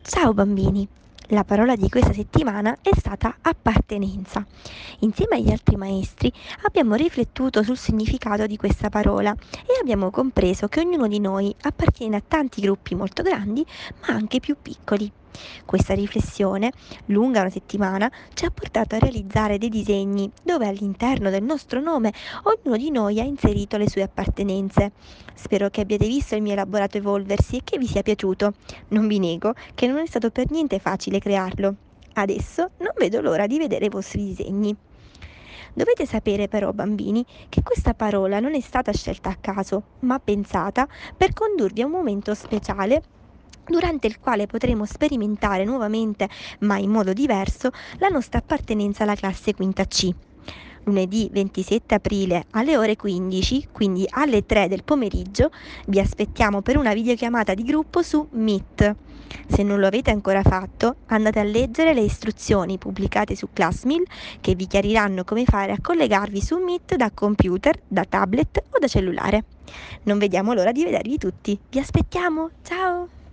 Ciao bambini! La parola di questa settimana è stata appartenenza. Insieme agli altri maestri abbiamo riflettuto sul significato di questa parola e abbiamo compreso che ognuno di noi appartiene a tanti gruppi molto grandi ma anche più piccoli. Questa riflessione, lunga una settimana, ci ha portato a realizzare dei disegni dove all'interno del nostro nome ognuno di noi ha inserito le sue appartenenze. Spero che abbiate visto il mio elaborato evolversi e che vi sia piaciuto. Non vi nego che non è stato per niente facile crearlo. Adesso non vedo l'ora di vedere i vostri disegni. Dovete sapere però, bambini, che questa parola non è stata scelta a caso, ma pensata per condurvi a un momento speciale durante il quale potremo sperimentare nuovamente, ma in modo diverso, la nostra appartenenza alla classe quinta C. Lunedì 27 aprile alle ore 15, quindi alle 3 del pomeriggio, vi aspettiamo per una videochiamata di gruppo su Meet. Se non lo avete ancora fatto, andate a leggere le istruzioni pubblicate su Classmill che vi chiariranno come fare a collegarvi su Meet da computer, da tablet o da cellulare. Non vediamo l'ora di vedervi tutti. Vi aspettiamo! Ciao!